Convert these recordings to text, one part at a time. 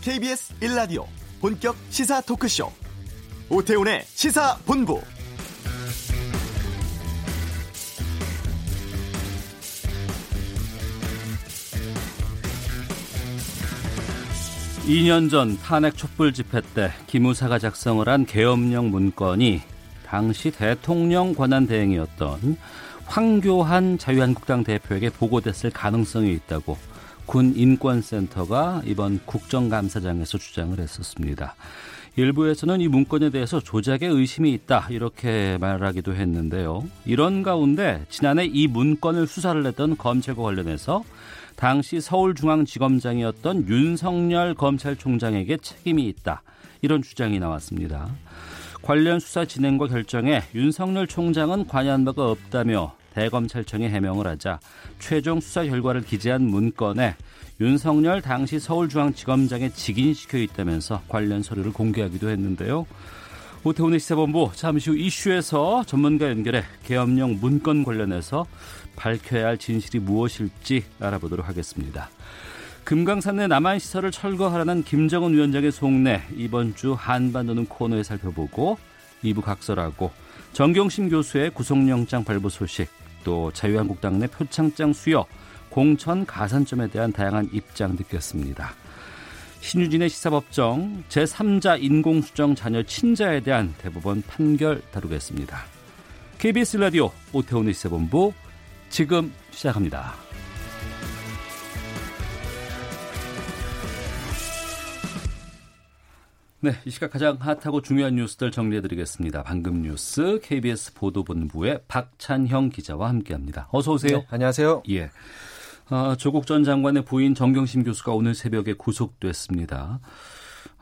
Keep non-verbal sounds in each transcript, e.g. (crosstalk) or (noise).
KBS 1라디오 본격 시사 토크쇼. 오태훈의 시사본부. 2년 전 탄핵 촛불 집회 때 기무사가 작성을 한 계엄령 문건이 당시 대통령 권한 대행이었던 황교안 자유한국당 대표에게 보고됐을 가능성이 있다고 군 인권센터가 이번 국정감사장에서 주장을 했었습니다. 일부에서는 이 문건에 대해서 조작의 의심이 있다 이렇게 말하기도 했는데요. 이런 가운데 지난해 이 문건을 수사를 했던 검찰과 관련해서 당시 서울중앙지검장이었던 윤석열 검찰총장에게 책임이 있다. 이런 주장이 나왔습니다. 관련 수사 진행과 결정에 윤석열 총장은 관여한 바가 없다며 대검찰청에 해명을 하자 최종 수사 결과를 기재한 문건에 윤석열 당시 서울중앙지검장에 직인시켜 있다면서 관련 서류를 공개하기도 했는데요. 오태훈의 시사본부 잠시 후 이슈에서 전문가 연결해 계엄령 문건 관련해서 밝혀야 할 진실이 무엇일지 알아보도록 하겠습니다. 금강산 내 남한 시설을 철거하라는 김정은 위원장의 속내 이번 주 한반도는 코너에 살펴보고 2부 각설하고 정경심 교수의 구속영장 발부 소식 또 자유한국당 내 표창장 수여 공천 가산점에 대한 다양한 입장 듣겠습니다. 신유진의 시사법정 제3자 인공수정 자녀 친자에 대한 대법원 판결 다루겠습니다. KBS 라디오 오태훈의 시사본부 지금 시작합니다. 네, 이 시각 가장 핫하고 중요한 뉴스들 정리해드리겠습니다. 방금 뉴스 KBS 보도본부의 박찬형 기자와 함께합니다. 어서 오세요. 네, 안녕하세요. 예. 어, 조국 전 장관의 부인 정경심 교수가 오늘 새벽에 구속됐습니다.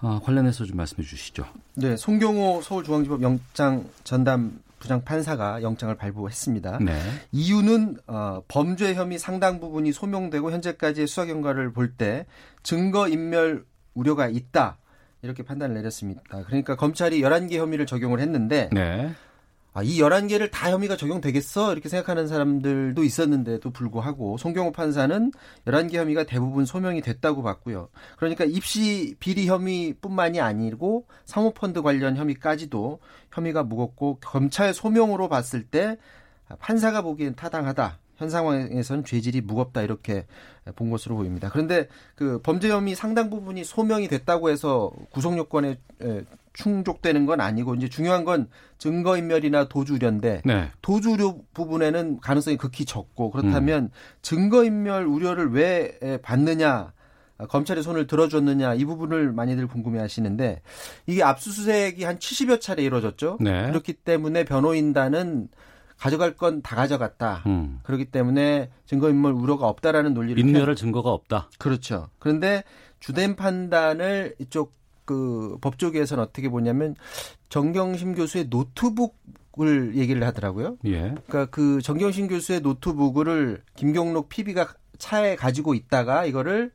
어, 관련해서 좀 말씀해 주시죠. 네, 송경호 서울중앙지법 영장 전담 부장 판사가 영장을 발부했습니다. 네. 이유는 어, 범죄 혐의 상당 부분이 소명되고 현재까지의 수사 결과를 볼 때 증거 인멸 우려가 있다. 이렇게 판단을 내렸습니다. 그러니까 검찰이 11개 혐의를 적용을 했는데 네. 아, 이 11개를 다 혐의가 적용되겠어? 이렇게 생각하는 사람들도 있었는데도 불구하고 송경호 판사는 11개 혐의가 대부분 소명이 됐다고 봤고요. 그러니까 입시 비리 혐의뿐만이 아니고 사모펀드 관련 혐의까지도 혐의가 무겁고 검찰 소명으로 봤을 때 판사가 보기엔 타당하다. 현 상황에서는 죄질이 무겁다 이렇게 본 것으로 보입니다. 그런데 그 범죄 혐의 상당 부분이 소명이 됐다고 해서 구속 요건에 충족되는 건 아니고 이제 중요한 건 증거 인멸이나 도주우려인데 네. 도주우려 부분에는 가능성이 극히 적고 그렇다면 음. 증거 인멸 우려를 왜 받느냐 검찰의 손을 들어줬느냐 이 부분을 많이들 궁금해하시는데 이게 압수수색이 한 70여 차례 이루어졌죠. 네. 그렇기 때문에 변호인단은 가져갈 건 다 가져갔다. 음. 그렇기 때문에 증거인멸 우려가 없다라는 논리를 인멸할 증거가 없다. 그렇죠. 그런데 주된 판단을 이쪽 그 법조계에서는 어떻게 보냐면 정경심 교수의 노트북을 얘기를 하더라고요. 예. 그러니까 그 정경심 교수의 노트북을 김경록 PB가 차에 가지고 있다가 이거를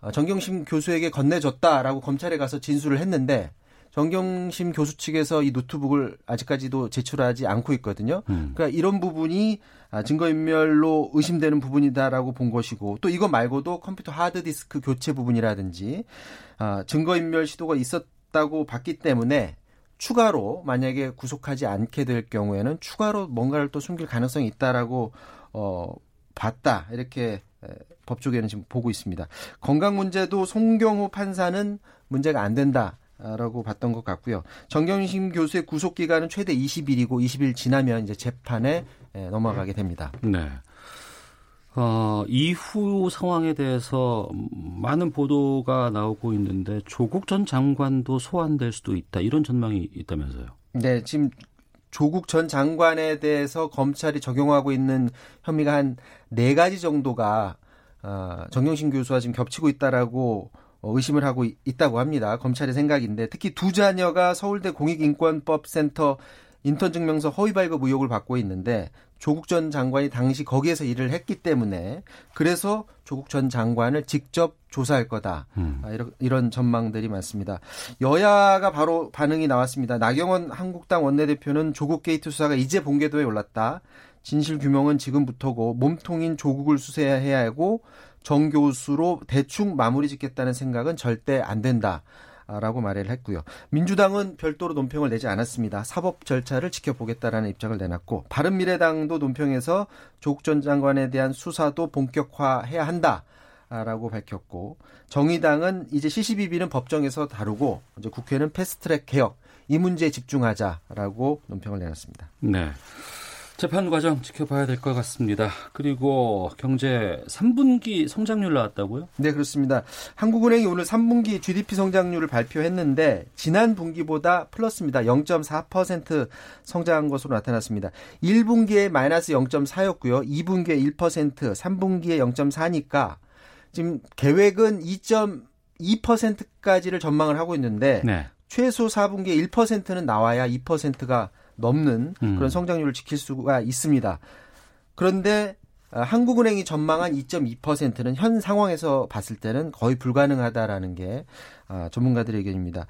어, 정경심 교수에게 건네줬다라고 검찰에 가서 진술을 했는데 정경심 교수 측에서 이 노트북을 아직까지도 제출하지 않고 있거든요. 음. 그러니까 이런 부분이 아, 증거인멸로 의심되는 부분이다라고 본 것이고 또 이거 말고도 컴퓨터 하드디스크 교체 부분이라든지 아, 증거인멸 시도가 있었다고 봤기 때문에 추가로 만약에 구속하지 않게 될 경우에는 추가로 뭔가를 또 숨길 가능성이 있다라고 어 봤다 이렇게 법조계는 지금 보고 있습니다. 건강 문제도 송경호 판사는 문제가 안 된다. 라고 봤던 것 같고요. 정경심 교수의 구속 기간은 최대 20일이고 20일 지나면 이제 재판에 넘어가게 됩니다. 네. 어, 이후 상황에 대해서 많은 보도가 나오고 있는데 조국 전 장관도 소환될 수도 있다 이런 전망이 있다면서요? 네, 지금 조국 전 장관에 대해서 검찰이 적용하고 있는 혐의가 한 네 가지 정도가 어, 정경심 교수와 지금 겹치고 있다라고 어, 의심을 하고 있다고 합니다. 검찰의 생각인데 특히 두 자녀가 서울대 공익인권법센터 인턴 증명서 허위 발급 의혹을 받고 있는데 조국 전 장관이 당시 거기에서 일을 했기 때문에 그래서 조국 전 장관을 직접 조사할 거다. 음. 아, 이런, 이런 전망들이 많습니다. 여야가 바로 반응이 나왔습니다. 나경원 한국당 원내대표는 조국 게이트 수사가 이제 본궤도에 올랐다. 진실 규명은 지금부터고 몸통인 조국을 수사해야 하고 정교수로 대충 마무리 짓겠다는 생각은 절대 안 된다. 라고 말을 했고요. 민주당은 별도로 논평을 내지 않았습니다. 사법 절차를 지켜보겠다라는 입장을 내놨고 바른미래당도 논평에서 조국 전 장관에 대한 수사도 본격화해야 한다. 라고 밝혔고 정의당은 이제 CCBB는 법정에서 다루고 이제 국회는 패스트트랙 개혁 이 문제에 집중하자라고 논평을 내놨습니다. 네. 재판 과정 지켜봐야 될 것 같습니다. 그리고 경제 3분기 성장률 나왔다고요? 네, 그렇습니다. 한국은행이 오늘 3분기 GDP 성장률을 발표했는데 지난 분기보다 플러스입니다. 0.4% 성장한 것으로 나타났습니다. 1분기에 마이너스 0.4였고요. 2분기에 1%, 3분기에 0.4니까 지금 계획은 2.2%까지를 전망을 하고 있는데 네. 최소 4분기에 1%는 나와야 2%가 넘는 음. 그런 성장률을 지킬 수가 있습니다. 그런데 아, 한국은행이 전망한 2.2%는 현 상황에서 봤을 때는 거의 불가능하다라는 게 아, 전문가들의 의견입니다.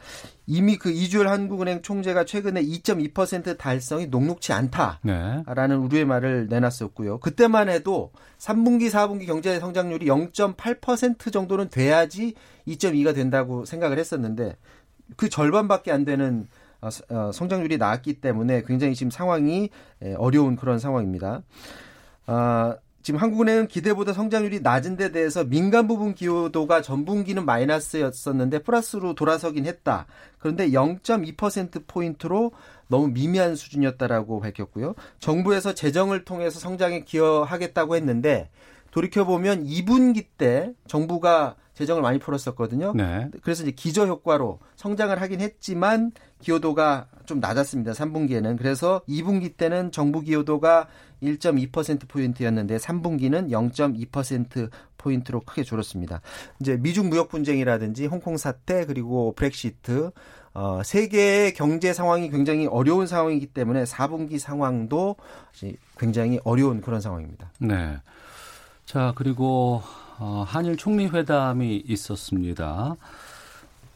이미 그 이주열 한국은행 총재가 최근에 2.2% 달성이 녹록치 않다라는 네. 우려의 말을 내놨었고요. 그때만 해도 3분기, 4분기 경제 성장률이 0.8% 정도는 돼야지 2.2가 된다고 생각을 했었는데 그 절반밖에 안 되는 성장률이 나왔기 때문에 굉장히 지금 상황이 어려운 그런 상황입니다. 아, 지금 한국은행은 기대보다 성장률이 낮은 데 대해서 민간 부분 기여도가 전분기는 마이너스였었는데 플러스로 돌아서긴 했다. 그런데 0.2%포인트로 너무 미미한 수준이었다라고 밝혔고요. 정부에서 재정을 통해서 성장에 기여하겠다고 했는데 돌이켜보면 2분기 때 정부가 재정을 많이 풀었었거든요. 네. 그래서 이제 기저 효과로 성장을 하긴 했지만 기여도가 좀 낮았습니다. 3분기에는. 그래서 2분기 때는 정부 기여도가 1.2% 포인트였는데 3분기는 0.2% 포인트로 크게 줄었습니다. 이제 미중 무역 분쟁이라든지 홍콩 사태 그리고 브렉시트 어, 세계의 경제 상황이 굉장히 어려운 상황이기 때문에 4분기 상황도 굉장히 어려운 그런 상황입니다. 네. 자, 그리고 어, 한일 총리 회담이 있었습니다.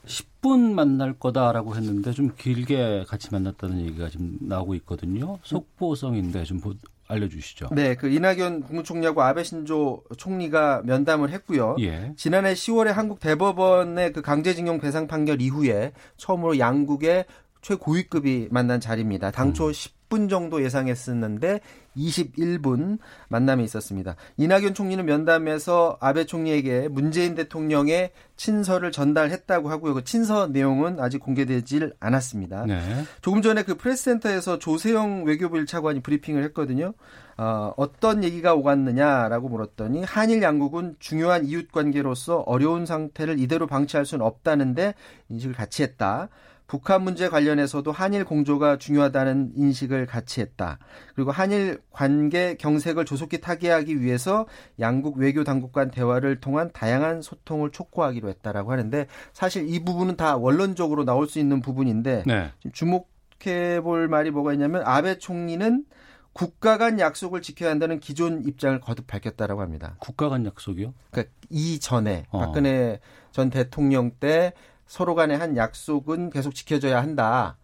10분 만날 거다라고 했는데 좀 길게 같이 만났다는 얘기가 지금 나오고 있거든요. 속보성인데 좀 알려주시죠. 네, 그 이낙연 국무총리하고 아베 신조 총리가 면담을 했고요. 예. 지난해 10월에 한국 대법원의 그 강제징용 배상 판결 이후에 처음으로 양국의 최고위급이 만난 자리입니다. 당초 음. 10분 정도 예상했었는데 21분 만남이 있었습니다. 이낙연 총리는 면담에서 아베 총리에게 문재인 대통령의 친서를 전달했다고 하고요. 그 친서 내용은 아직 공개되질 않았습니다. 네. 조금 전에 그 프레스센터에서 조세영 외교부 1차관이 브리핑을 했거든요. 어, 어떤 얘기가 오갔느냐라고 물었더니 한일 양국은 중요한 이웃 관계로서 어려운 상태를 이대로 방치할 수는 없다는데 인식을 같이 했다. 북한 문제 관련해서도 한일 공조가 중요하다는 인식을 같이 했다. 그리고 한일 관계 경색을 조속히 타개하기 위해서 양국 외교 당국 간 대화를 통한 다양한 소통을 촉구하기로 했다라고 하는데 사실 이 부분은 다 원론적으로 나올 수 있는 부분인데 네. 주목해 볼 말이 뭐가 있냐면 아베 총리는 국가 간 약속을 지켜야 한다는 기존 입장을 거듭 밝혔다라고 합니다. 국가 간 약속이요? 그러니까 이전에 어. 박근혜 전 대통령 때 서로 간의 한 약속은 계속 지켜져야 한다.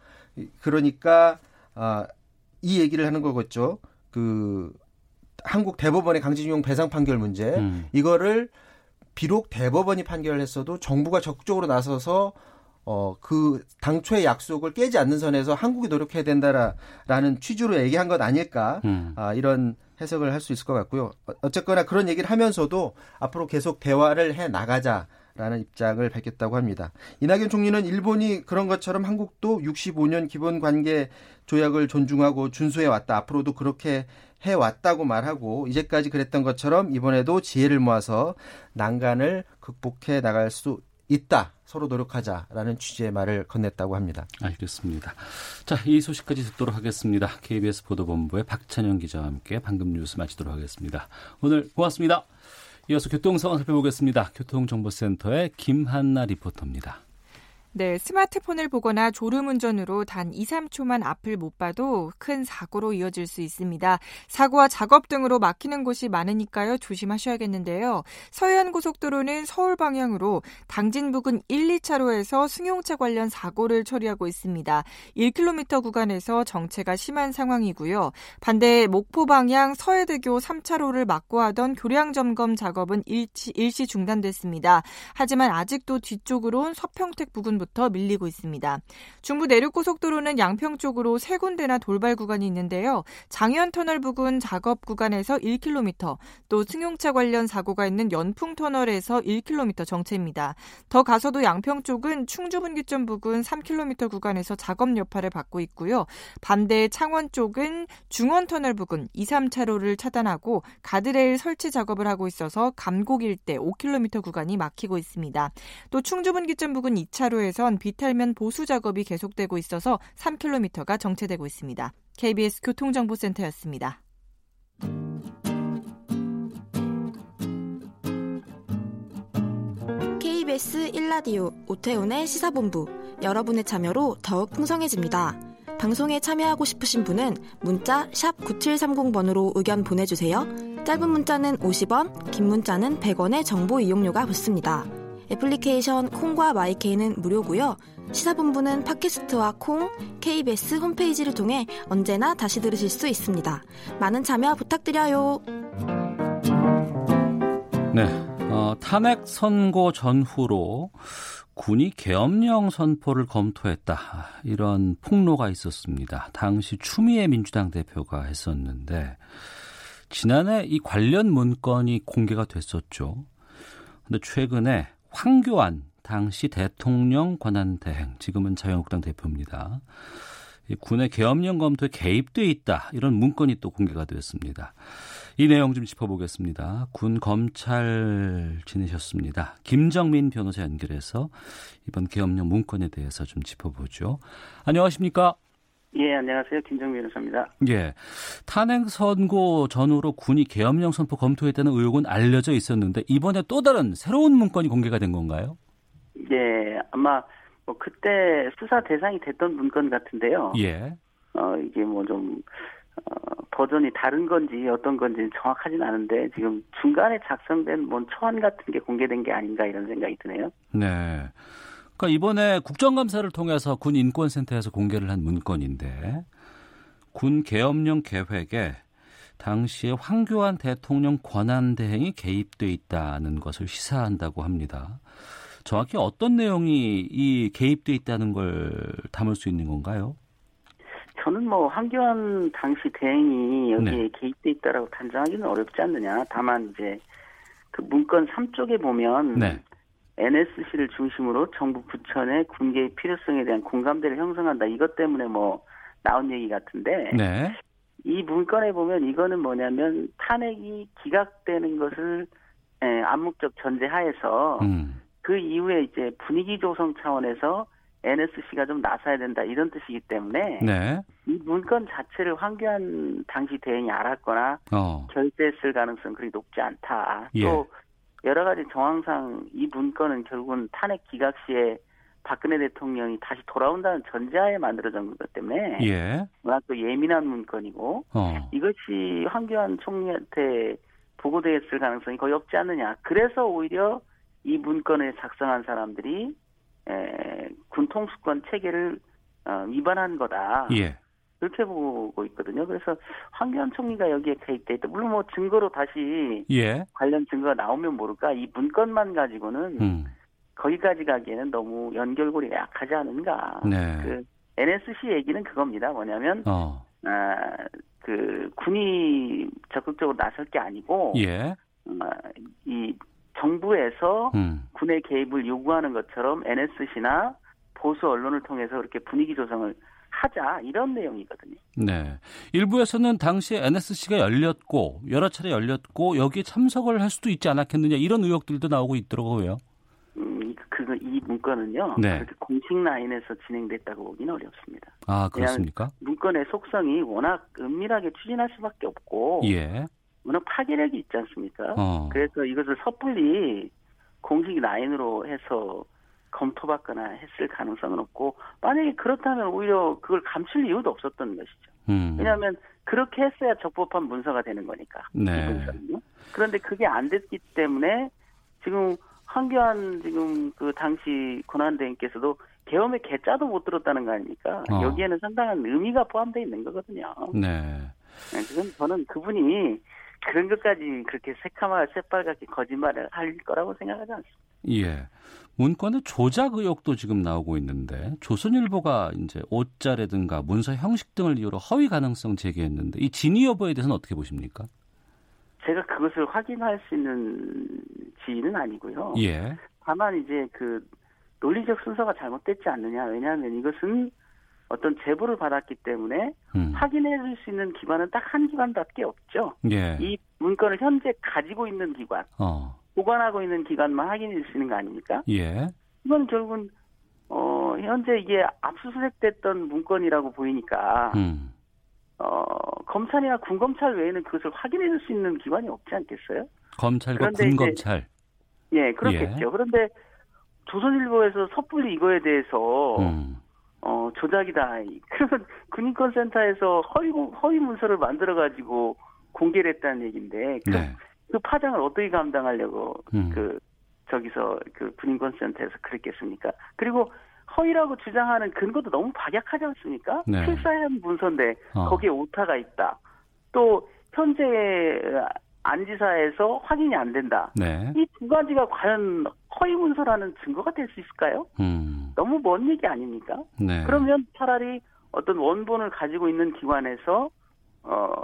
그러니까 아, 이 얘기를 하는 거겠죠. 그 한국 대법원의 강제징용 배상 판결 문제 음. 이거를 비록 대법원이 판결을 했어도 정부가 적극적으로 나서서 어, 그, 당초의 약속을 깨지 않는 선에서 한국이 노력해야 된다라는 취지로 얘기한 것 아닐까, 음. 아, 이런 해석을 할 수 있을 것 같고요. 어, 어쨌거나 그런 얘기를 하면서도 앞으로 계속 대화를 해 나가자. 라는 입장을 밝혔다고 합니다. 이낙연 총리는 일본이 그런 것처럼 한국도 65년 기본 관계 조약을 존중하고 준수해 왔다. 앞으로도 그렇게 해 왔다고 말하고 이제까지 그랬던 것처럼 이번에도 지혜를 모아서 난간을 극복해 나갈 수 있다. 서로 노력하자라는 취지의 말을 건넸다고 합니다. 알겠습니다. 자, 이 소식까지 듣도록 하겠습니다. KBS 보도본부의 박찬영 기자와 함께 방금 뉴스 마치도록 하겠습니다. 오늘 고맙습니다. 이어서 교통 상황 살펴보겠습니다. 교통정보센터의 김한나 리포터입니다. 네, 스마트폰을 보거나 졸음운전으로 단 2, 3초만 앞을 못 봐도 큰 사고로 이어질 수 있습니다. 사고와 작업 등으로 막히는 곳이 많으니까요. 조심하셔야겠는데요. 서해안 고속도로는 서울 방향으로 당진 부근 1, 2차로에서 승용차 관련 사고를 처리하고 있습니다. 1km 구간에서 정체가 심한 상황이고요. 반대 목포 방향 서해대교 3차로를 막고 하던 교량 점검 작업은 일시, 일시 중단됐습니다. 하지만 아직도 뒤쪽으로 서평택 부근 부터 밀리고 있습니다. 중부 내륙고속도로는 양평 쪽으로 세 군데나 돌발 구간이 있는데요. 장현 터널 부근 작업 구간에서 1km, 또 승용차 관련 사고가 있는 연풍 터널에서 1km 정체입니다. 더 가서도 양평 쪽은 충주 분기점 부근 3km 구간에서 작업 여파를 받고 있고요. 반대 창원 쪽은 중원 터널 부근 2, 3차로를 차단하고 가드레일 설치 작업을 하고 있어서 감곡 일대 5km 구간이 막히고 있습니다. 또 충주 분기점 부근 2차로에 지역에선 비탈면 보수 작업이 계속되고 있어서 3km가 정체되고 있습니다. KBS 교통정보센터였습니다. KBS 1라디오 오태훈의 시사본부 여러분의 참여로 더욱 풍성해집니다. 방송에 참여하고 싶으신 분은 문자 9730번으로 의견 보내주세요. 짧은 문자는 50원, 긴 문자는 100원의 정보 이용료가 붙습니다. 애플리케이션 콩과 마이케이는 무료고요. 시사본부는 팟캐스트와 콩, KBS 홈페이지를 통해 언제나 다시 들으실 수 있습니다. 많은 참여 부탁드려요. 네, 어, 탄핵 선고 전후로 군이 계엄령 선포를 검토했다. 이런 폭로가 있었습니다. 당시 추미애 민주당 대표가 했었는데 지난해 이 관련 문건이 공개가 됐었죠. 근데 최근에 황교안 당시 대통령 권한 대행, 지금은 자유한국당 대표입니다. 군의 계엄령 검토에 개입돼 있다 이런 문건이 또 공개가 되었습니다. 이 내용 좀 짚어보겠습니다. 군 검찰 지내셨습니다. 김정민 변호사 연결해서 이번 계엄령 문건에 대해서 좀 짚어보죠. 안녕하십니까? 예, 안녕하세요. 김정민 변호사입니다. 예. 탄핵 선고 전후로 군이 계엄령 선포 검토했다는 의혹은 알려져 있었는데 이번에 또 다른 새로운 문건이 공개가 된 건가요? 예, 아마 뭐 그때 수사 대상이 됐던 문건 같은데요. 예. 어, 이게 뭐좀 어, 버전이 다른 건지 어떤 건지는 정확하진 않은데 지금 중간에 작성된 뭔 초안 같은 게 공개된 게 아닌가 이런 생각이 드네요. 네. 그러니까 이번에 국정감사를 통해서 군 인권센터에서 공개를 한 문건인데 군 계엄령 계획에 당시에 황교안 대통령 권한 대행이 개입돼 있다는 것을 시사한다고 합니다. 정확히 어떤 내용이 이 개입돼 있다는 걸 담을 수 있는 건가요? 저는 뭐 황교안 당시 대행이 여기에 네. 개입돼 있다라고 단정하기는 어렵지 않느냐. 다만 이제 그 문건 3쪽에 보면 네. NSC를 중심으로 정부 부천의 군계의 필요성에 대한 공감대를 형성한다. 이것 때문에 뭐 나온 얘기 같은데 네. 이 문건에 보면 이거는 뭐냐면 탄핵이 기각되는 것을 에, 암묵적 전제하에서 음. 그 이후에 이제 분위기 조성 차원에서 NSC가 좀 나서야 된다 이런 뜻이기 때문에 네. 이 문건 자체를 황교안 당시 대행이 알았거나 어. 결제했을 가능성 그리 높지 않다. 예. 또 여러 가지 정황상 이 문건은 결국은 탄핵 기각 시에 박근혜 대통령이 다시 돌아온다는 전제하에 만들어진 것 때문에 예. 워낙 또 예민한 문건이고 어. 이것이 황교안 총리한테 보고되었을 가능성이 거의 없지 않느냐. 그래서 오히려 이 문건을 작성한 사람들이 에, 군 통수권 체계를 어, 위반한 거다. 예. 그렇게 보고 있거든요. 그래서 황교안 총리가 여기에 개입돼 있다. 물론 뭐 증거로 다시 예. 관련 증거가 나오면 모를까. 이 문건만 가지고는 음. 거기까지 가기에는 너무 연결고리가 약하지 않은가. 네. 그 NSC 얘기는 그겁니다. 뭐냐면 어. 아, 그 군이 적극적으로 나설 게 아니고 예. 아, 이 정부에서 음. 군의 개입을 요구하는 것처럼 NSC나 보수 언론을 통해서 그렇게 분위기 조성을 하자 이런 내용이거든요. 네. 일부에서는 당시에 NSC가 열렸고 여러 차례 열렸고 여기에 참석을 할 수도 있지 않았겠느냐 이런 의혹들도 나오고 있더라고요. 음, 그, 이 문건은요. 네. 공식 라인에서 진행됐다고 보기는 어렵습니다. 아, 그렇습니까? 문건의 속성이 워낙 은밀하게 추진할 수밖에 없고, 예. 워낙 파괴력이 있지 않습니까? 어. 그래서 이것을 섣불리 공식 라인으로 해서 검토받거나 했을 가능성은 없고 만약에 그렇다면 오히려 그걸 감출 이유도 없었던 것이죠. 음. 왜냐하면 그렇게 했어야 적법한 문서가 되는 거니까. 네. 문서는요. 그런데 그게 안 됐기 때문에 지금 황교안 지금 그 당시 권한대행께서도 계엄의 개짜도 못 들었다는 거 아닙니까? 어. 여기에는 상당한 의미가 포함되어 있는 거거든요. 네. 네. 그건 저는 그분이 그런 것까지 그렇게 새카맣게 새빨갛게 거짓말을 할 거라고 생각하지 않습니다. 예. 문건의 조작 의혹도 지금 나오고 있는데 조선일보가 이제 옷자라든가 문서 형식 등을 이유로 허위 가능성 제기했는데 이 진위 여부에 대해서는 어떻게 보십니까? 제가 그것을 확인할 수 있는 지인은 아니고요. 예. 다만 이제 그 논리적 순서가 잘못됐지 않느냐. 왜냐하면 이것은 어떤 제보를 받았기 때문에 음. 확인해 줄 수 있는 기관은 딱 한 기관밖에 없죠. 예. 이 문건을 현재 가지고 있는 기관, 어. 보관하고 있는 기관만 확인해 주시는 거 아닙니까? 예. 이건 결국은 어 현재 이게 압수수색됐던 문건이라고 보이니까 음. 어 검찰이나 군검찰 외에는 그것을 확인해 줄 수 있는 기관이 없지 않겠어요? 검찰과 군검찰. 예, 그렇겠죠. 예. 그런데 조선일보에서 섣불리 이거에 대해서 음. 어, 조작이다. (laughs) 그러면 군인권센터에서 허위, 허위 문서를 만들어 가지고 공개를 했다는 얘기인데, 그, 네. 그 파장을 어떻게 감당하려고, 음. 그, 저기서 그 군인권센터에서 그랬겠습니까? 그리고 허위라고 주장하는 근거도 너무 박약하지 않습니까? 네. 필사한 문서인데, 어. 거기에 오타가 있다. 또, 현재 안지사에서 확인이 안 된다. 네. 이두 가지가 과연 허위 문서라는 증거가 될 수 있을까요? 음. 너무 먼 얘기 아닙니까? 네. 그러면 차라리 어떤 원본을 가지고 있는 기관에서 어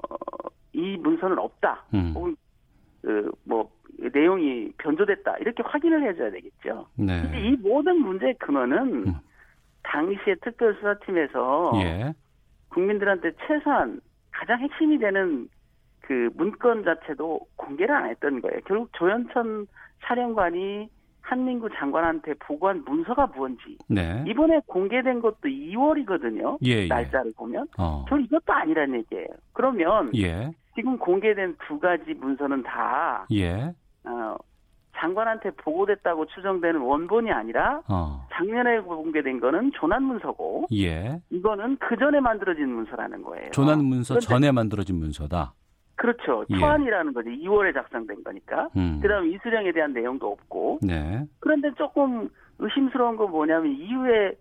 이 문서는 없다. 음. 혹은 그뭐 내용이 변조됐다 이렇게 확인을 해줘야 되겠죠. 네. 근데 이 모든 문제의 근원은 음. 당시에 특별수사팀에서 예. 국민들한테 최소한 가장 핵심이 되는 그 문건 자체도 공개를 안 했던 거예요. 결국 조현천 사령관이 한민구 장관한테 보고한 문서가 무언지 네. 이번에 공개된 것도 2월이거든요. 예, 예. 날짜를 보면 어. 저 이것도 아니란 얘기예요. 그러면 예. 지금 공개된 두 가지 문서는 다 예. 어, 장관한테 보고됐다고 추정되는 원본이 아니라 어. 작년에 공개된 거는 조난 문서고 예. 이거는 그 전에 만들어진 문서라는 거예요. 조난 문서 전에 만들어진 문서다. 그렇죠. 예. 초안이라는 거지. 2월에 작성된 거니까. 음. 그다음에 이수령에 대한 내용도 없고. 네. 그런데 조금 의심스러운 건 뭐냐면 이후에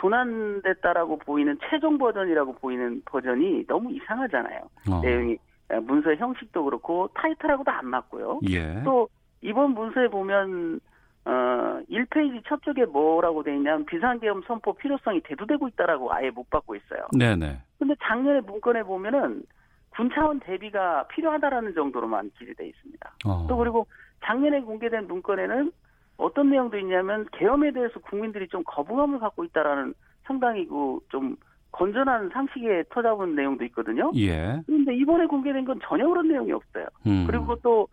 조난됐다라고 보이는 최종 버전이라고 보이는 버전이 너무 이상하잖아요. 어. 내용이 문서의 형식도 그렇고 타이틀하고도 안 맞고요. 예. 또 이번 문서에 보면 어 1페이지 첫 쪽에 뭐라고 돼 있냐면 비상계엄 선포 필요성이 대두되고 있다라고 아예 못 받고 있어요. 네네. 근데 작년에 문건에 보면은 군 차원 대비가 필요하다라는 정도로만 기재되어 있습니다. 어. 또 그리고 작년에 공개된 문건에는 어떤 내용도 있냐면 계엄에 대해서 국민들이 좀 거부감을 갖고 있다라는 상당히 그좀 건전한 상식에 터잡은 내용도 있거든요. 예. 그런데 이번에 공개된 건 전혀 그런 내용이 없어요. 음. 그리고 또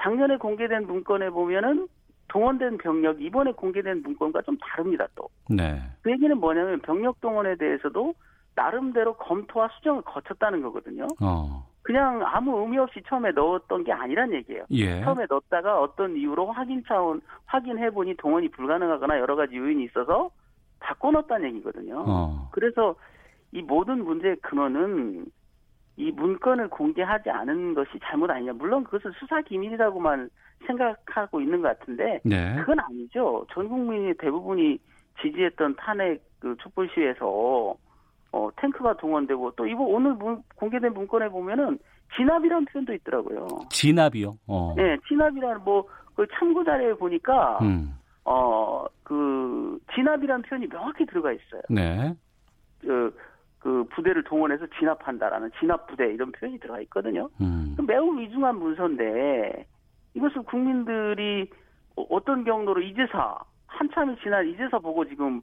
작년에 공개된 문건에 보면은 동원된 병력 이번에 공개된 문건과 좀 다릅니다 또. 네. 그 얘기는 뭐냐면 병력 동원에 대해서도 나름대로 검토와 수정을 거쳤다는 거거든요. 어. 그냥 아무 의미 없이 처음에 넣었던 게 아니란 얘기예요. 예. 처음에 넣었다가 어떤 이유로 확인 차원 확인해 보니 동원이 불가능하거나 여러 가지 요인이 있어서 바꿔 넣었다는 얘기거든요. 어. 그래서 이 모든 문제의 근원은 이 문건을 공개하지 않은 것이 잘못 아니냐. 물론 그것은 수사 기밀이라고만 생각하고 있는 것 같은데 네. 그건 아니죠. 전 국민이 대부분이 지지했던 탄핵 그 촛불 시위에서 어, 탱크가 동원되고 또 이번 오늘 문, 공개된 문건에 보면은 진압이라는 표현도 있더라고요. 진압이요? 어. 네, 진압이라는 뭐그 참고 자료에 보니까 음. 어그 진압이라는 표현이 명확히 들어가 있어요. 네. 그, 그 부대를 동원해서 진압한다라는 진압 부대 이런 표현이 들어가 있거든요. 음. 매우 위중한 문서인데 이것을 국민들이 어, 어떤 경로로 이제사 한참이 지난 이제사 보고 지금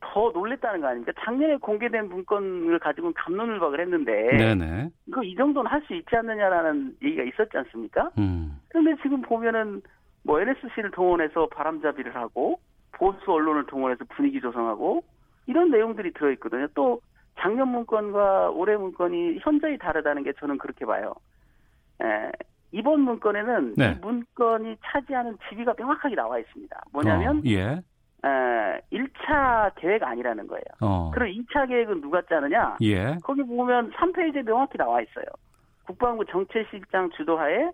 더 놀랬다는 거 아닙니까? 작년에 공개된 문건을 가지고는 감론을박을 했는데 네네. 이거 이 정도는 할 수 있지 않느냐라는 얘기가 있었지 않습니까? 음. 그런데 지금 보면은 뭐 NSC를 동원해서 바람잡이를 하고 보수 언론을 동원해서 분위기 조성하고 이런 내용들이 들어 있거든요. 또 작년 문건과 올해 문건이 현저히 다르다는 게 저는 그렇게 봐요. 에, 이번 문건에는 네. 이 문건이 차지하는 지위가 명확하게 나와 있습니다. 뭐냐면 어, 예. 에, 1차 계획 아니라는 거예요. 어. 그럼 2차 계획은 누가 짜느냐? 예. 거기 보면 3페이지에 명확히 나와 있어요. 국방부 정책실장 주도하에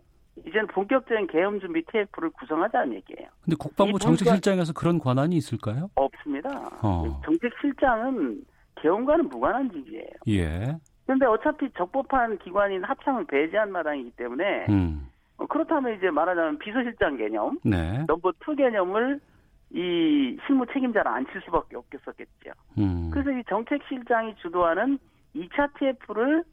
이제는 본격적인 계엄 준비 TF를 구성하자는 얘기예요. 근데 국방부 정책실장에서 그런 권한이 있을까요? 없습니다. 어. 정책실장은 계엄과는 무관한 직위예요. 예. 그런데 어차피 적법한 기관인 합참을 배제한 마당이기 때문에 음. 어, 그렇다면 이제 말하자면 비서실장 개념, 네. number two 개념을 이 실무 책임자를 앉힐 수밖에 없겠었겠죠. 음. 그래서 이 정책실장이 주도하는 2차 TF를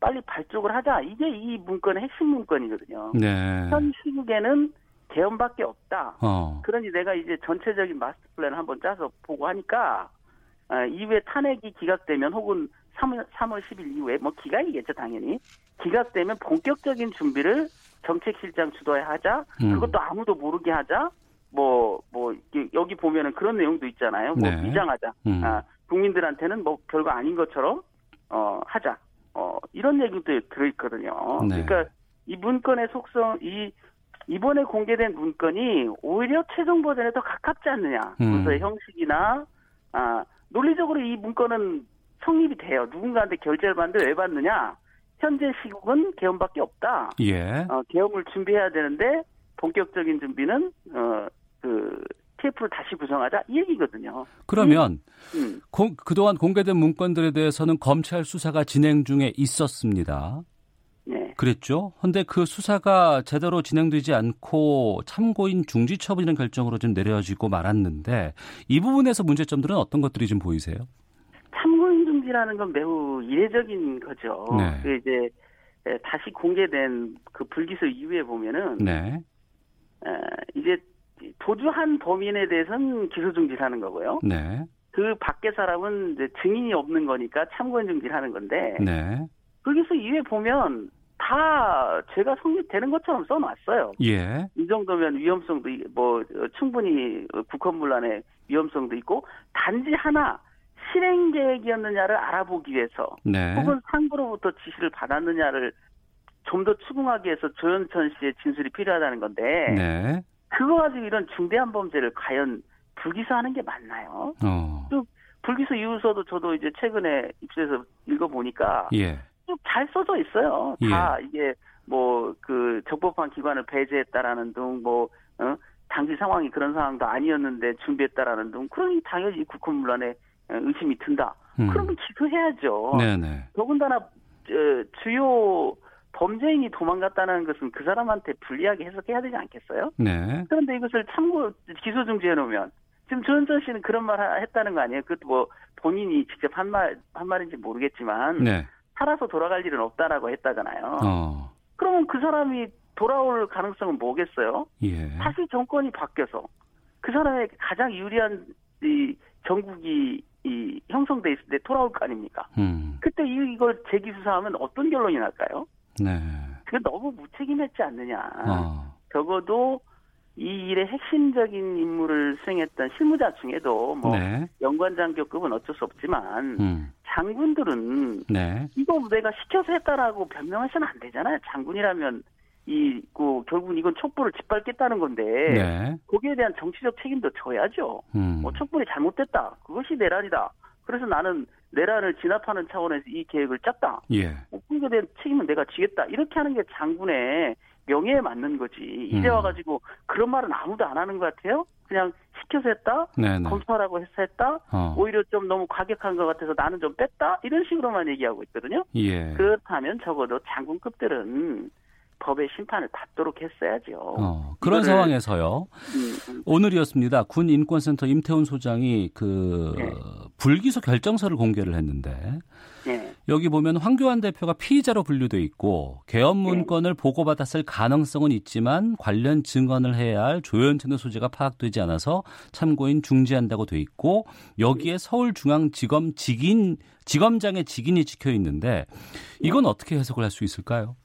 빨리 발족을 하자. 이게 이 문건의 핵심 문건이거든요. 네. 현 시국에는 개헌밖에 없다. 어. 그러니 내가 이제 전체적인 마스터 플랜을 한번 짜서 보고 하니까 어, 이후에 탄핵이 기각되면 혹은 3월, 3월 10일 이후에 뭐 기각이겠죠 당연히 기각되면 본격적인 준비를 정책실장 주도에 하자. 음. 그것도 아무도 모르게 하자. 뭐, 뭐, 여기 보면은 그런 내용도 있잖아요. 뭐, 네. 위장하자. 음. 아, 국민들한테는 뭐 별거 아닌 것처럼, 어, 하자. 어, 이런 얘기도 들어있거든요. 네. 그러니까 이 문건의 속성, 이, 이번에 공개된 문건이 오히려 최종 버전에 더 가깝지 않느냐. 음. 문서의 형식이나, 아, 논리적으로 이 문건은 성립이 돼요. 누군가한테 결제를 받는데 왜 받느냐? 현재 시국은 개헌밖에 없다. 예. 어, 개헌을 준비해야 되는데 본격적인 준비는 어, 그 TF를 다시 구성하자 이 얘기거든요. 그러면 음. 음. 공, 그동안 공개된 문건들에 대해서는 검찰 수사가 진행 중에 있었습니다. 네. 그랬죠. 근데 그 수사가 제대로 진행되지 않고 참고인 중지 처분이라는 결정으로 좀 내려지고 말았는데 이 부분에서 문제점들은 어떤 것들이 좀 보이세요? 참고인 중지라는 건 매우 이례적인 거죠. 네. 그 이제 다시 공개된 그 불기소 이후에 보면은 네. 에, 이제 도주한 범인에 대해서는 기소 중지를 하는 거고요. 네. 그 밖에 사람은 이제 증인이 없는 거니까 참고인 중지를 하는 건데. 네. 거기서 이후에 보면 다 죄가 성립되는 것처럼 써놨어요. 예. 이 정도면 위험성도 뭐 충분히 국헌문란의 위험성도 있고 단지 하나 실행 계획이었느냐를 알아보기 위해서 네. 혹은 상부로부터 지시를 받았느냐를 좀 더 추궁하기 위해서 조현천 씨의 진술이 필요하다는 건데 네. 그거 가지고 이런 중대한 범죄를 과연 불기소하는 게 맞나요? 어. 또 불기소 이유서도 저도 이제 최근에 입수해서 읽어보니까 예. 잘 써져 있어요. 다 예. 이게 뭐 그 적법한 기관을 배제했다라는 등뭐 어? 당시 상황이 그런 상황도 아니었는데 준비했다라는 등 그러니 당연히 국헌문란에 의심이 든다. 음. 그러면 기소해야죠. 네네. 더군다나 어, 주요 범죄인이 도망갔다는 것은 그 사람한테 불리하게 해석해야 되지 않겠어요? 네. 그런데 이것을 참고 기소 중지해 놓으면 지금 조현천 씨는 그런 말 했다는 거 아니에요? 그것도 뭐 본인이 직접 한 말, 한 말인지 모르겠지만 네. 살아서 돌아갈 일은 없다라고 했다잖아요. 어. 그러면 그 사람이 돌아올 가능성은 뭐겠어요? 예. 다시 정권이 바뀌어서 그 사람에게 가장 유리한 이 정국이 이 형성돼 있을 때 돌아올 거 아닙니까? 음. 그때 이걸 재기수사하면 어떤 결론이 날까요? 네. 그게 너무 무책임했지 않느냐. 어. 적어도 이 일의 핵심적인 임무를 수행했던 실무자 중에도 뭐 네. 연관장교급은 어쩔 수 없지만 음. 장군들은 네. 이거 내가 시켜서 했다라고 변명하시면 안 되잖아요. 장군이라면 이그 결국은 이건 촛불을 짓밟겠다는 건데 네. 거기에 대한 정치적 책임도 져야죠. 음. 뭐 촛불이 잘못됐다. 그것이 내란이다. 그래서 나는 내란을 진압하는 차원에서 이 계획을 짰다. 예. 뭐 그에 대한 책임은 내가 지겠다. 이렇게 하는 게 장군의 명예에 맞는 거지. 이제 음. 와가지고 그런 말은 아무도 안 하는 것 같아요. 그냥 시켜서 했다. 네네. 검사라고 해서 했다. 어. 오히려 좀 너무 과격한 것 같아서 나는 좀 뺐다. 이런 식으로만 얘기하고 있거든요. 예. 그렇다면 적어도 장군급들은 법의 심판을 받도록 했어야죠. 어, 그런 이거를, 상황에서요. 음, 음. 오늘이었습니다. 군 인권센터 임태훈 소장이 그 네. 불기소 결정서를 공개를 했는데 네. 여기 보면 황교안 대표가 피의자로 분류돼 있고 개헌 네. 문건을 네. 보고받았을 가능성은 있지만 관련 증언을 해야 할 조현천의 소재가 파악되지 않아서 참고인 중지한다고 돼 있고 여기에 서울중앙지검 직인 지검장의 직인이 찍혀 있는데 이건 네. 어떻게 해석을 할 수 있을까요?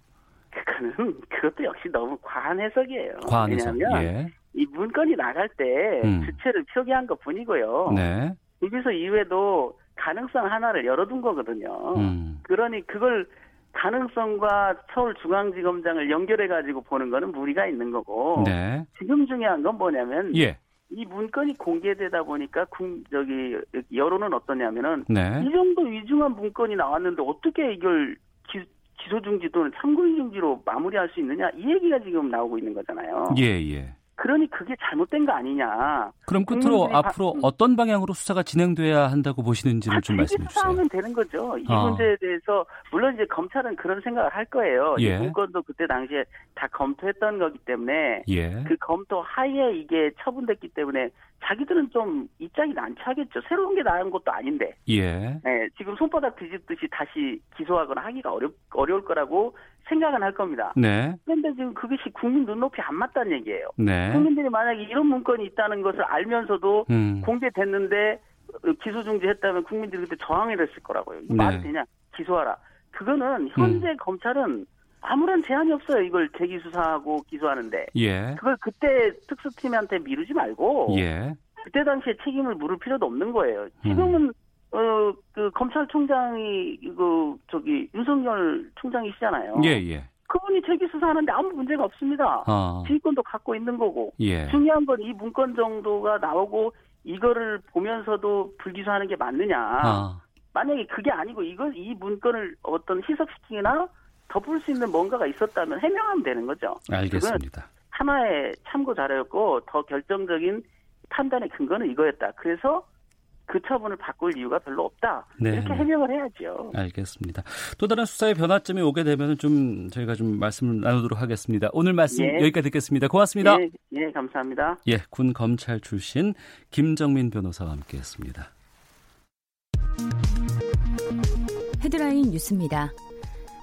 그거는 그것도 역시 너무 과한 해석이에요. 과한 해석. 왜냐하면 예. 이 문건이 나갈 때 음. 주체를 표기한 것 뿐이고요. 네. 여기서 이후에도 가능성 하나를 열어둔 거거든요. 음. 그러니 그걸 가능성과 서울중앙지검장을 연결해 가지고 보는 거는 무리가 있는 거고. 네. 지금 중요한 건 뭐냐면 예. 이 문건이 공개되다 보니까 군 저기 여론은 어떠냐면은 네. 이 정도 위중한 문건이 나왔는데 어떻게 이걸 기, 기소 중지 또는 참고인 중지로 마무리할 수 있느냐 이 얘기가 지금 나오고 있는 거잖아요. 예, 예. 그러니 그게 잘못된 거 아니냐. 그럼 끝으로 앞으로 바... 어떤 방향으로 수사가 진행돼야 한다고 보시는지를 좀 말씀해 주세요. 수사하면 되는 거죠. 이 어. 문제에 대해서 물론 이제 검찰은 그런 생각을 할 거예요. 예. 이 문건도 그때 당시에 다 검토했던 거기 때문에 예. 그 검토 하에 이게 처분됐기 때문에 자기들은 좀 입장이 난처하겠죠. 새로운 게 나은 것도 아닌데. 예. 네, 지금 손바닥 뒤집듯이 다시 기소하거나 하기가 어렵, 어려울 거라고 생각은 할 겁니다. 네. 그런데 지금 그것이 국민 눈높이 안 맞다는 얘기예요. 네. 국민들이 만약에 이런 문건이 있다는 것을 알면서도 음. 공개됐는데 기소 중지했다면 국민들이 그때 저항을 했을 거라고요. 이 네. 말이 되냐? 기소하라. 그거는 현재 음. 검찰은 아무런 제한이 없어요. 이걸 재기 수사하고 기소하는데. 예. 그걸 그때 특수팀한테 미루지 말고. 예. 그때 당시에 책임을 물을 필요도 없는 거예요. 지금은 음. 어, 그, 검찰총장이, 그, 저기, 윤석열 총장이시잖아요. 예, 예. 그분이 재기 수사하는데 아무 문제가 없습니다. 어. 지휘권도 갖고 있는 거고. 예. 중요한 건 이 문건 정도가 나오고 이거를 보면서도 불기소하는 게 맞느냐. 어. 만약에 그게 아니고 이걸, 이 문건을 어떤 희석시키거나 덮을 수 있는 뭔가가 있었다면 해명하면 되는 거죠. 알겠습니다. 하나의 참고 자료였고 더 결정적인 판단의 근거는 이거였다. 그래서 그 처분을 바꿀 이유가 별로 없다. 네. 이렇게 해명을 해야죠. 알겠습니다. 또 다른 수사의 변화점이 오게 되면 좀 저희가 좀 말씀을 나누도록 하겠습니다. 오늘 말씀 예. 여기까지 듣겠습니다. 고맙습니다. 예, 예, 감사합니다. 예, 군 검찰 출신 김정민 변호사와 함께했습니다. 헤드라인 뉴스입니다.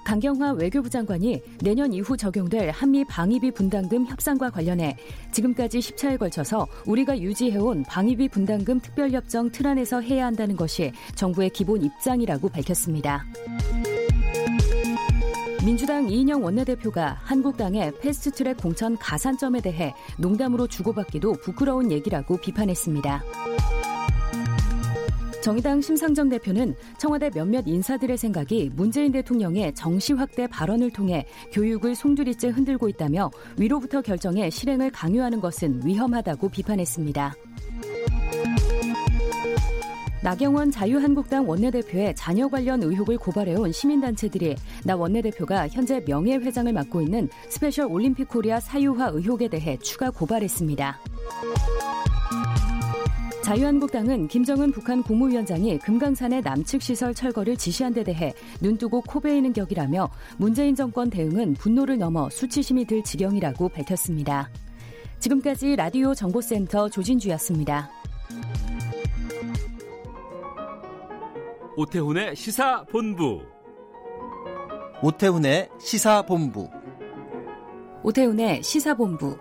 강경화 외교부 장관이 내년 이후 적용될 한미 방위비 분담금 협상과 관련해 지금까지 10차에 걸쳐서 우리가 유지해온 방위비 분담금 특별협정 틀 안에서 해야 한다는 것이 정부의 기본 입장이라고 밝혔습니다. 민주당 이인영 원내대표가 한국당의 패스트트랙 공천 가산점에 대해 농담으로 주고받기도 부끄러운 얘기라고 비판했습니다. 정의당 심상정 대표는 청와대 몇몇 인사들의 생각이 문재인 대통령의 정시 확대 발언을 통해 교육을 송두리째 흔들고 있다며 위로부터 결정해 실행을 강요하는 것은 위험하다고 비판했습니다. 나경원 자유한국당 원내대표의 자녀 관련 의혹을 고발해온 시민단체들이 나 원내대표가 현재 명예회장을 맡고 있는 스페셜 올림픽 코리아 사유화 의혹에 대해 추가 고발했습니다. 자유한국당은 김정은 북한 국무위원장이 금강산의 남측 시설 철거를 지시한 데 대해 눈뜨고 코베이는 격이라며 문재인 정권 대응은 분노를 넘어 수치심이 들 지경이라고 밝혔습니다. 지금까지 라디오 정보센터 조진주였습니다. 오태훈의 시사본부 오태훈의 시사본부 오태훈의 시사본부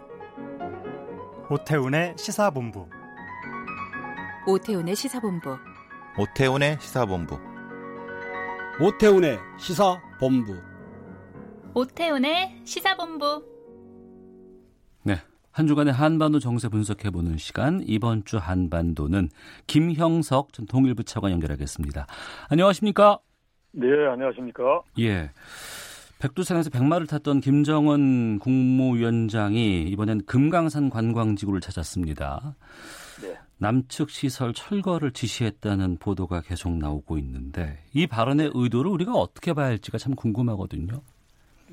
오태훈의 시사본부 오태훈의 시사본부. 오태훈의 시사본부. 오태훈의 시사본부. 오태훈의 시사본부. 네. 한 주간의 한반도 정세 분석해보는 시간. 이번 주 한반도는 김형석 전 통일부 차관 연결하겠습니다. 안녕하십니까? 네, 안녕하십니까? 예. 백두산에서 백마를 탔던 김정은 국무위원장이 이번엔 금강산 관광지구를 찾았습니다. 네. 남측 시설 철거를 지시했다는 보도가 계속 나오고 있는데 이 발언의 의도를 우리가 어떻게 봐야 할지가 참 궁금하거든요.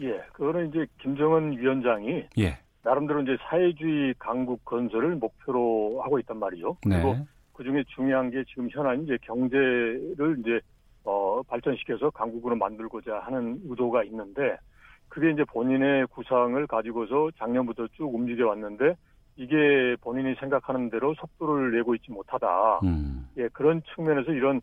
예, 그거는 이제 김정은 위원장이 예. 나름대로 이제 사회주의 강국 건설을 목표로 하고 있단 말이죠. 네. 그리고 그 중에 중요한 게 지금 현안 이제 경제를 이제 어, 발전시켜서 강국으로 만들고자 하는 의도가 있는데 그게 이제 본인의 구상을 가지고서 작년부터 쭉 움직여 왔는데 이게 본인이 생각하는 대로 속도를 내고 있지 못하다. 음. 예, 그런 측면에서 이런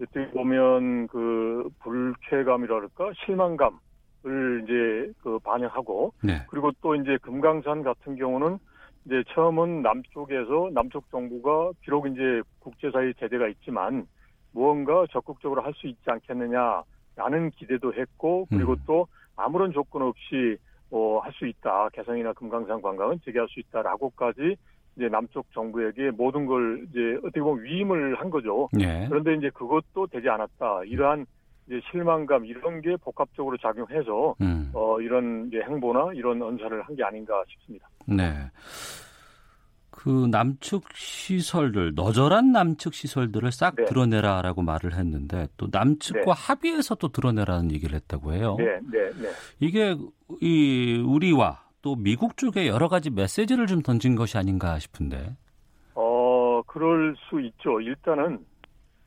어떻게 보면 그 불쾌감이랄까 실망감을 이제 그 반영하고 네. 그리고 또 이제 금강산 같은 경우는 이제 처음은 남쪽에서 남쪽 정부가 비록 이제 국제사회 제재가 있지만 무언가 적극적으로 할 수 있지 않겠느냐라는 기대도 했고 그리고 음. 또 아무런 조건 없이 어, 할 수 있다. 개성이나 금강산 관광은 재개할 수 있다라고까지 이제 남쪽 정부에게 모든 걸 이제 어떻게 보면 위임을 한 거죠. 네. 그런데 이제 그것도 되지 않았다. 이러한 이제 실망감 이런 게 복합적으로 작용해서 음. 어, 이런 이제 행보나 이런 언사를 한 게 아닌가 싶습니다. 네. 그 남측 시설들 너절한 남측 시설들을 싹 네. 드러내라라고 말을 했는데 또 남측과 네. 합의해서 또 드러내라는 얘기를 했다고 해요. 네, 네, 네. 이게 이 우리와 또 미국 쪽에 여러 가지 메시지를 좀 던진 것이 아닌가 싶은데. 어, 그럴 수 있죠. 일단은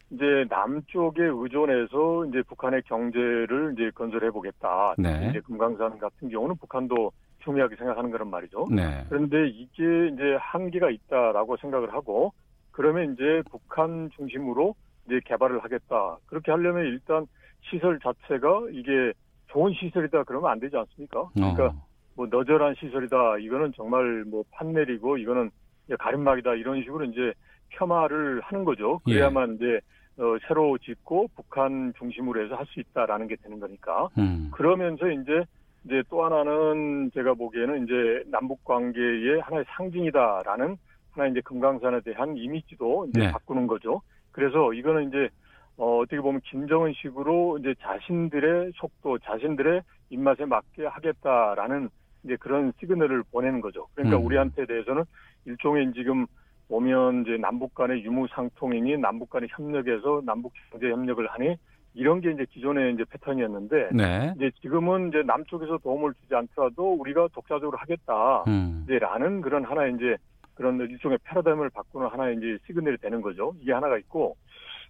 이제 남쪽에 의존해서 이제 북한의 경제를 이제 건설해 보겠다. 네. 이제 금강산 같은 경우는 북한도 흉미하게 생각하는 그런 말이죠. 네. 그런데 이게 이제 한계가 있다라고 생각을 하고 그러면 이제 북한 중심으로 이제 개발을 하겠다. 그렇게 하려면 일단 시설 자체가 이게 좋은 시설이다 그러면 안 되지 않습니까? 그러니까 어. 뭐 너절한 시설이다. 이거는 정말 뭐 판넬이고 이거는 가림막이다. 이런 식으로 이제 폄하를 하는 거죠. 예. 그래야만 예. 이제 어, 새로 짓고 북한 중심으로 해서 할 수 있다라는 게 되는 거니까. 음. 그러면서 이제 이제 또 하나는 제가 보기에는 이제 남북 관계의 하나의 상징이다라는 하나 이제 금강산에 대한 이미지도 이제 네. 바꾸는 거죠. 그래서 이거는 이제 어, 어떻게 보면 김정은식으로 이제 자신들의 속도, 자신들의 입맛에 맞게 하겠다라는 이제 그런 시그널을 보내는 거죠. 그러니까 음. 우리한테 대해서는 일종의 지금 보면 이제 남북 간의 유무상통이니 남북 간의 협력에서 남북 경제 협력을 하니 이런 게 이제 기존의 이제 패턴이었는데 네. 이제 지금은 이제 남쪽에서 도움을 주지 않더라도 우리가 독자적으로 하겠다. 음. 이제라는 그런 하나의 이제 그런 일종의 패러다임을 바꾸는 하나의 이제 시그널이 되는 거죠. 이게 하나가 있고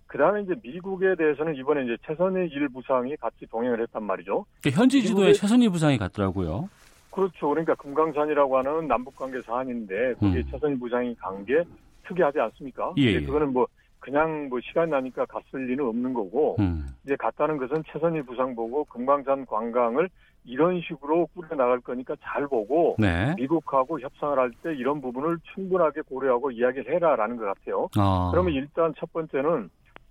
그다음에 이제 미국에 대해서는 이번에 이제 최선희 일 부상이 같이 동행을 했단 말이죠. 현지 지도에 최선희 부상이 갔더라고요. 그렇죠. 그러니까 금강산이라고 하는 남북관계 사안인데 거기에 음. 최선희 부장이 간 게 특이하지 않습니까? 예, 예. 그거는 뭐 그냥 뭐 시간 나니까 갔을 리는 없는 거고 음. 이제 갔다는 것은 최선희 부상 보고 금강산 관광을 이런 식으로 꾸려 나갈 거니까 잘 보고 네. 미국하고 협상을 할 때 이런 부분을 충분하게 고려하고 이야기를 해라라는 것 같아요. 아. 그러면 일단 첫 번째는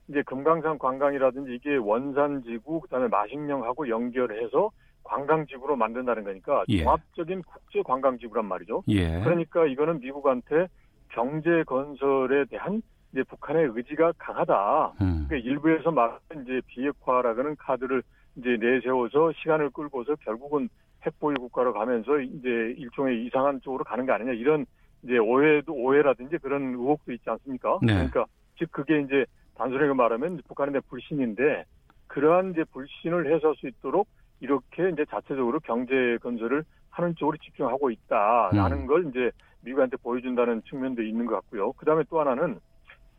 이제 금강산 관광이라든지 이게 원산지구 그다음에 마식령하고 연결해서 관광지구로 만든다는 거니까 예. 종합적인 국제 관광지구란 말이죠. 예. 그러니까 이거는 미국한테 경제 건설에 대한 이제 북한의 의지가 강하다. 음. 그러니까 일부에서 말하는 이제 비핵화라는 카드를 이제 내세워서 시간을 끌고서 결국은 핵보유 국가로 가면서 이제 일종의 이상한 쪽으로 가는 게 아니냐 이런 이제 오해도 오해라든지 그런 의혹도 있지 않습니까? 네. 그러니까 즉 그게 이제 단순하게 말하면 북한에 대한 불신인데 그러한 이제 불신을 해소할 수 있도록 이렇게 이제 자체적으로 경제 건설을 하는 쪽으로 집중하고 있다라는 음. 걸 이제 미국한테 보여준다는 측면도 있는 것 같고요. 그 다음에 또 하나는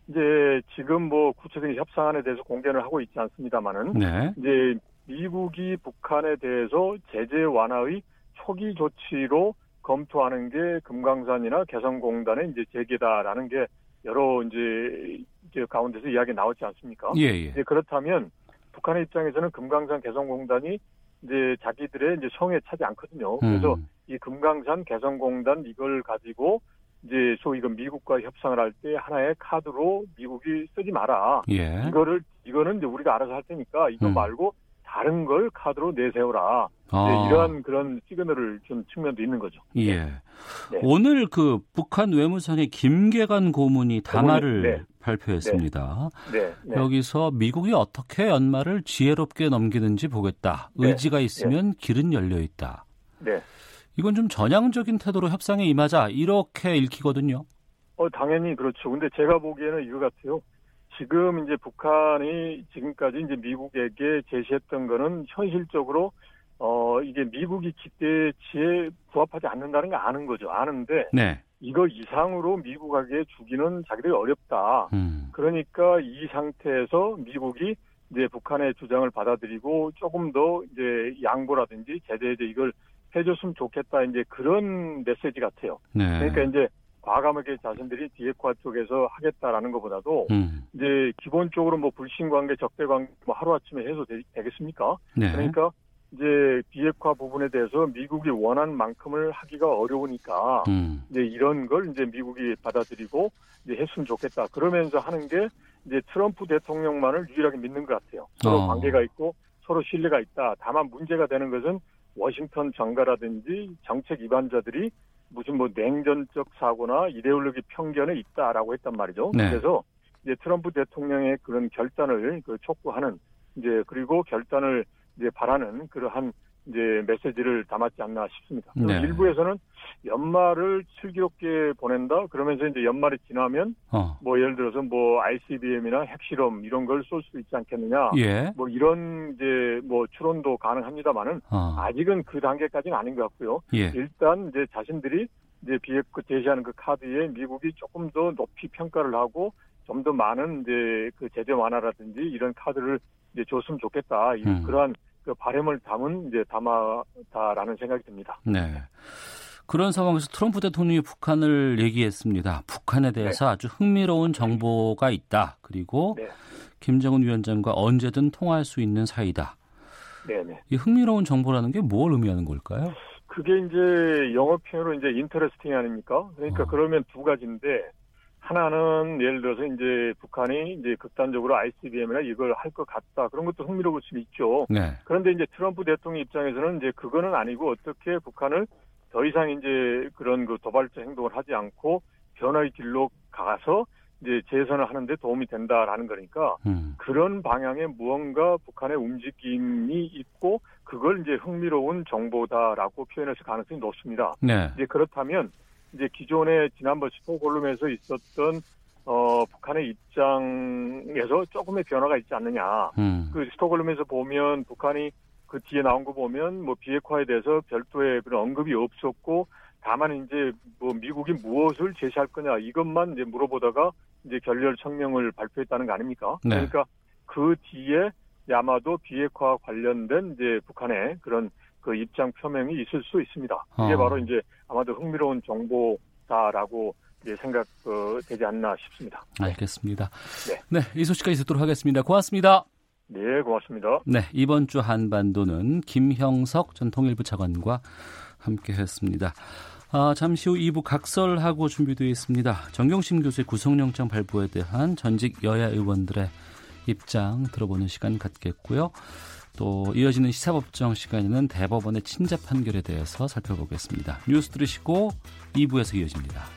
이제 지금 뭐 구체적인 협상안에 대해서 공개를 하고 있지 않습니다만은 네. 이제 미국이 북한에 대해서 제재 완화의 초기 조치로 검토하는 게 금강산이나 개성공단의 이제 재개다라는 게 여러 이제, 가운데서 이야기 나왔지 않습니까? 예, 예. 이제 그렇다면 북한의 입장에서는 금강산 개성공단이 이제 자기들의 이제 성에 차지 않거든요. 그래서 음. 이 금강산 개성공단 이걸 가지고 이제 소위 그 미국과 협상을 할 때 하나의 카드로 미국이 쓰지 마라. 예. 이거를 이거는 이제 우리가 알아서 할 테니까 이거 음. 말고 다른 걸 카드로 내세워라. 아. 이러한 그런 시그널을 좀 측면도 있는 거죠. 예. 네. 오늘 그 북한 외무성의 김계관 고문이 담화를 네. 발표했습니다. 네. 네. 네. 여기서 미국이 어떻게 연말을 지혜롭게 넘기는지 보겠다. 네. 의지가 있으면 길은 열려 있다. 네. 이건 좀 전향적인 태도로 협상에 임하자 이렇게 읽히거든요. 어 당연히 그렇죠. 근데 제가 보기에는 이거 같아요. 지금 이제 북한이 지금까지 이제 미국에게 제시했던 거는 현실적으로 어 이게 미국이 기대치에 부합하지 않는다는 걸 아는 거죠. 아는데 네. 이거 이상으로 미국에게 주기는 자기들이 어렵다. 음. 그러니까 이 상태에서 미국이 이제 북한의 주장을 받아들이고 조금 더 이제 양보라든지 제재 이제 이걸 해줬으면 좋겠다 이제 그런 메시지 같아요. 네. 그러니까 이제 과감하게 자신들이 비핵화 쪽에서 하겠다라는 것보다도 음. 이제 기본적으로 뭐 불신 관계, 적대 관계 뭐 하루 아침에 해소 되, 겠습니까 네. 그러니까 이제 비핵화 부분에 대해서 미국이 원하는 만큼을 하기가 어려우니까 음. 이제 이런 걸 이제 미국이 받아들이고 이제 했으면 좋겠다. 그러면서 하는 게 이제 트럼프 대통령만을 유일하게 믿는 것 같아요. 서로 어. 관계가 있고 서로 신뢰가 있다. 다만 문제가 되는 것은 워싱턴 정가라든지 정책 위반자들이 무슨 뭐 냉전적 사고나 이데올로기 편견에 있다라고 했단 말이죠. 네. 그래서 이제 트럼프 대통령의 그런 결단을 그 촉구하는 이제 그리고 결단을 이제 바라는 그러한 이제 메시지를 담았지 않나 싶습니다. 네. 일부에서는 연말을 슬기롭게 보낸다 그러면서 이제 연말이 지나면 어. 뭐 예를 들어서 뭐 ICBM이나 핵실험 이런 걸 쏠 수 있지 않겠느냐 예. 뭐 이런 이제 뭐 추론도 가능합니다만은 어. 아직은 그 단계까지는 아닌 것 같고요. 예. 일단 이제 자신들이 이제 비핵 제시하는 그 카드에 미국이 조금 더 높이 평가를 하고 좀 더 많은 이제 그 제재 완화라든지 이런 카드를 이제 줬으면 좋겠다. 음. 그러한 그 바램을 담은 이제 담아다라는 생각이 듭니다. 네. 그런 상황에서 트럼프 대통령이 북한을 얘기했습니다. 북한에 대해서 네. 아주 흥미로운 정보가 있다. 그리고 네. 김정은 위원장과 언제든 통화할 수 있는 사이다. 네네. 네. 이 흥미로운 정보라는 게 뭘 의미하는 걸까요? 그게 이제 영어 표현으로 이제 인터레스팅 아닙니까? 그러니까 어. 그러면 두 가지인데 하나는 예를 들어서 이제 북한이 이제 극단적으로 ICBM이나 이걸 할 것 같다. 그런 것도 흥미로울 수 있죠. 네. 그런데 이제 트럼프 대통령 입장에서는 이제 그거는 아니고 어떻게 북한을 더 이상 이제 그런 그 도발적 행동을 하지 않고 변화의 길로 가서 이제 재선을 하는데 도움이 된다라는 거니까 음. 그런 방향의 무언가 북한의 움직임이 있고 그걸 이제 흥미로운 정보다라고 표현했을 가능성이 높습니다. 네. 이제 그렇다면 이제 기존에 지난번 스톡홀름에서 있었던 어, 북한의 입장에서 조금의 변화가 있지 않느냐. 음. 그 스톡홀름에서 보면 북한이 그 뒤에 나온 거 보면 뭐 비핵화에 대해서 별도의 그런 언급이 없었고 다만 이제 뭐 미국이 무엇을 제시할 거냐 이것만 이제 물어보다가 이제 결렬 성명을 발표했다는 거 아닙니까? 네. 그러니까 그 뒤에 아마도 비핵화 관련된 이제 북한의 그런 그 입장 표명이 있을 수 있습니다. 이게 어. 바로 이제 아마도 흥미로운 정보다라고 생각되지 어, 않나 싶습니다. 알겠습니다. 네. 네, 이 소식까지 듣도록 하겠습니다. 고맙습니다. 네, 고맙습니다. 네, 이번 주 한반도는 김형석 전 통일부 차관과 함께 했습니다. 아, 잠시 후 2부 각설하고 준비되어 있습니다. 정경심 교수의 구속영장 발부에 대한 전직 여야 의원들의 입장 들어보는 시간 갖겠고요. 또 이어지는 시사법정 시간에는 대법원의 친자 판결에 대해서 살펴보겠습니다. 뉴스 들으시고 2부에서 이어집니다.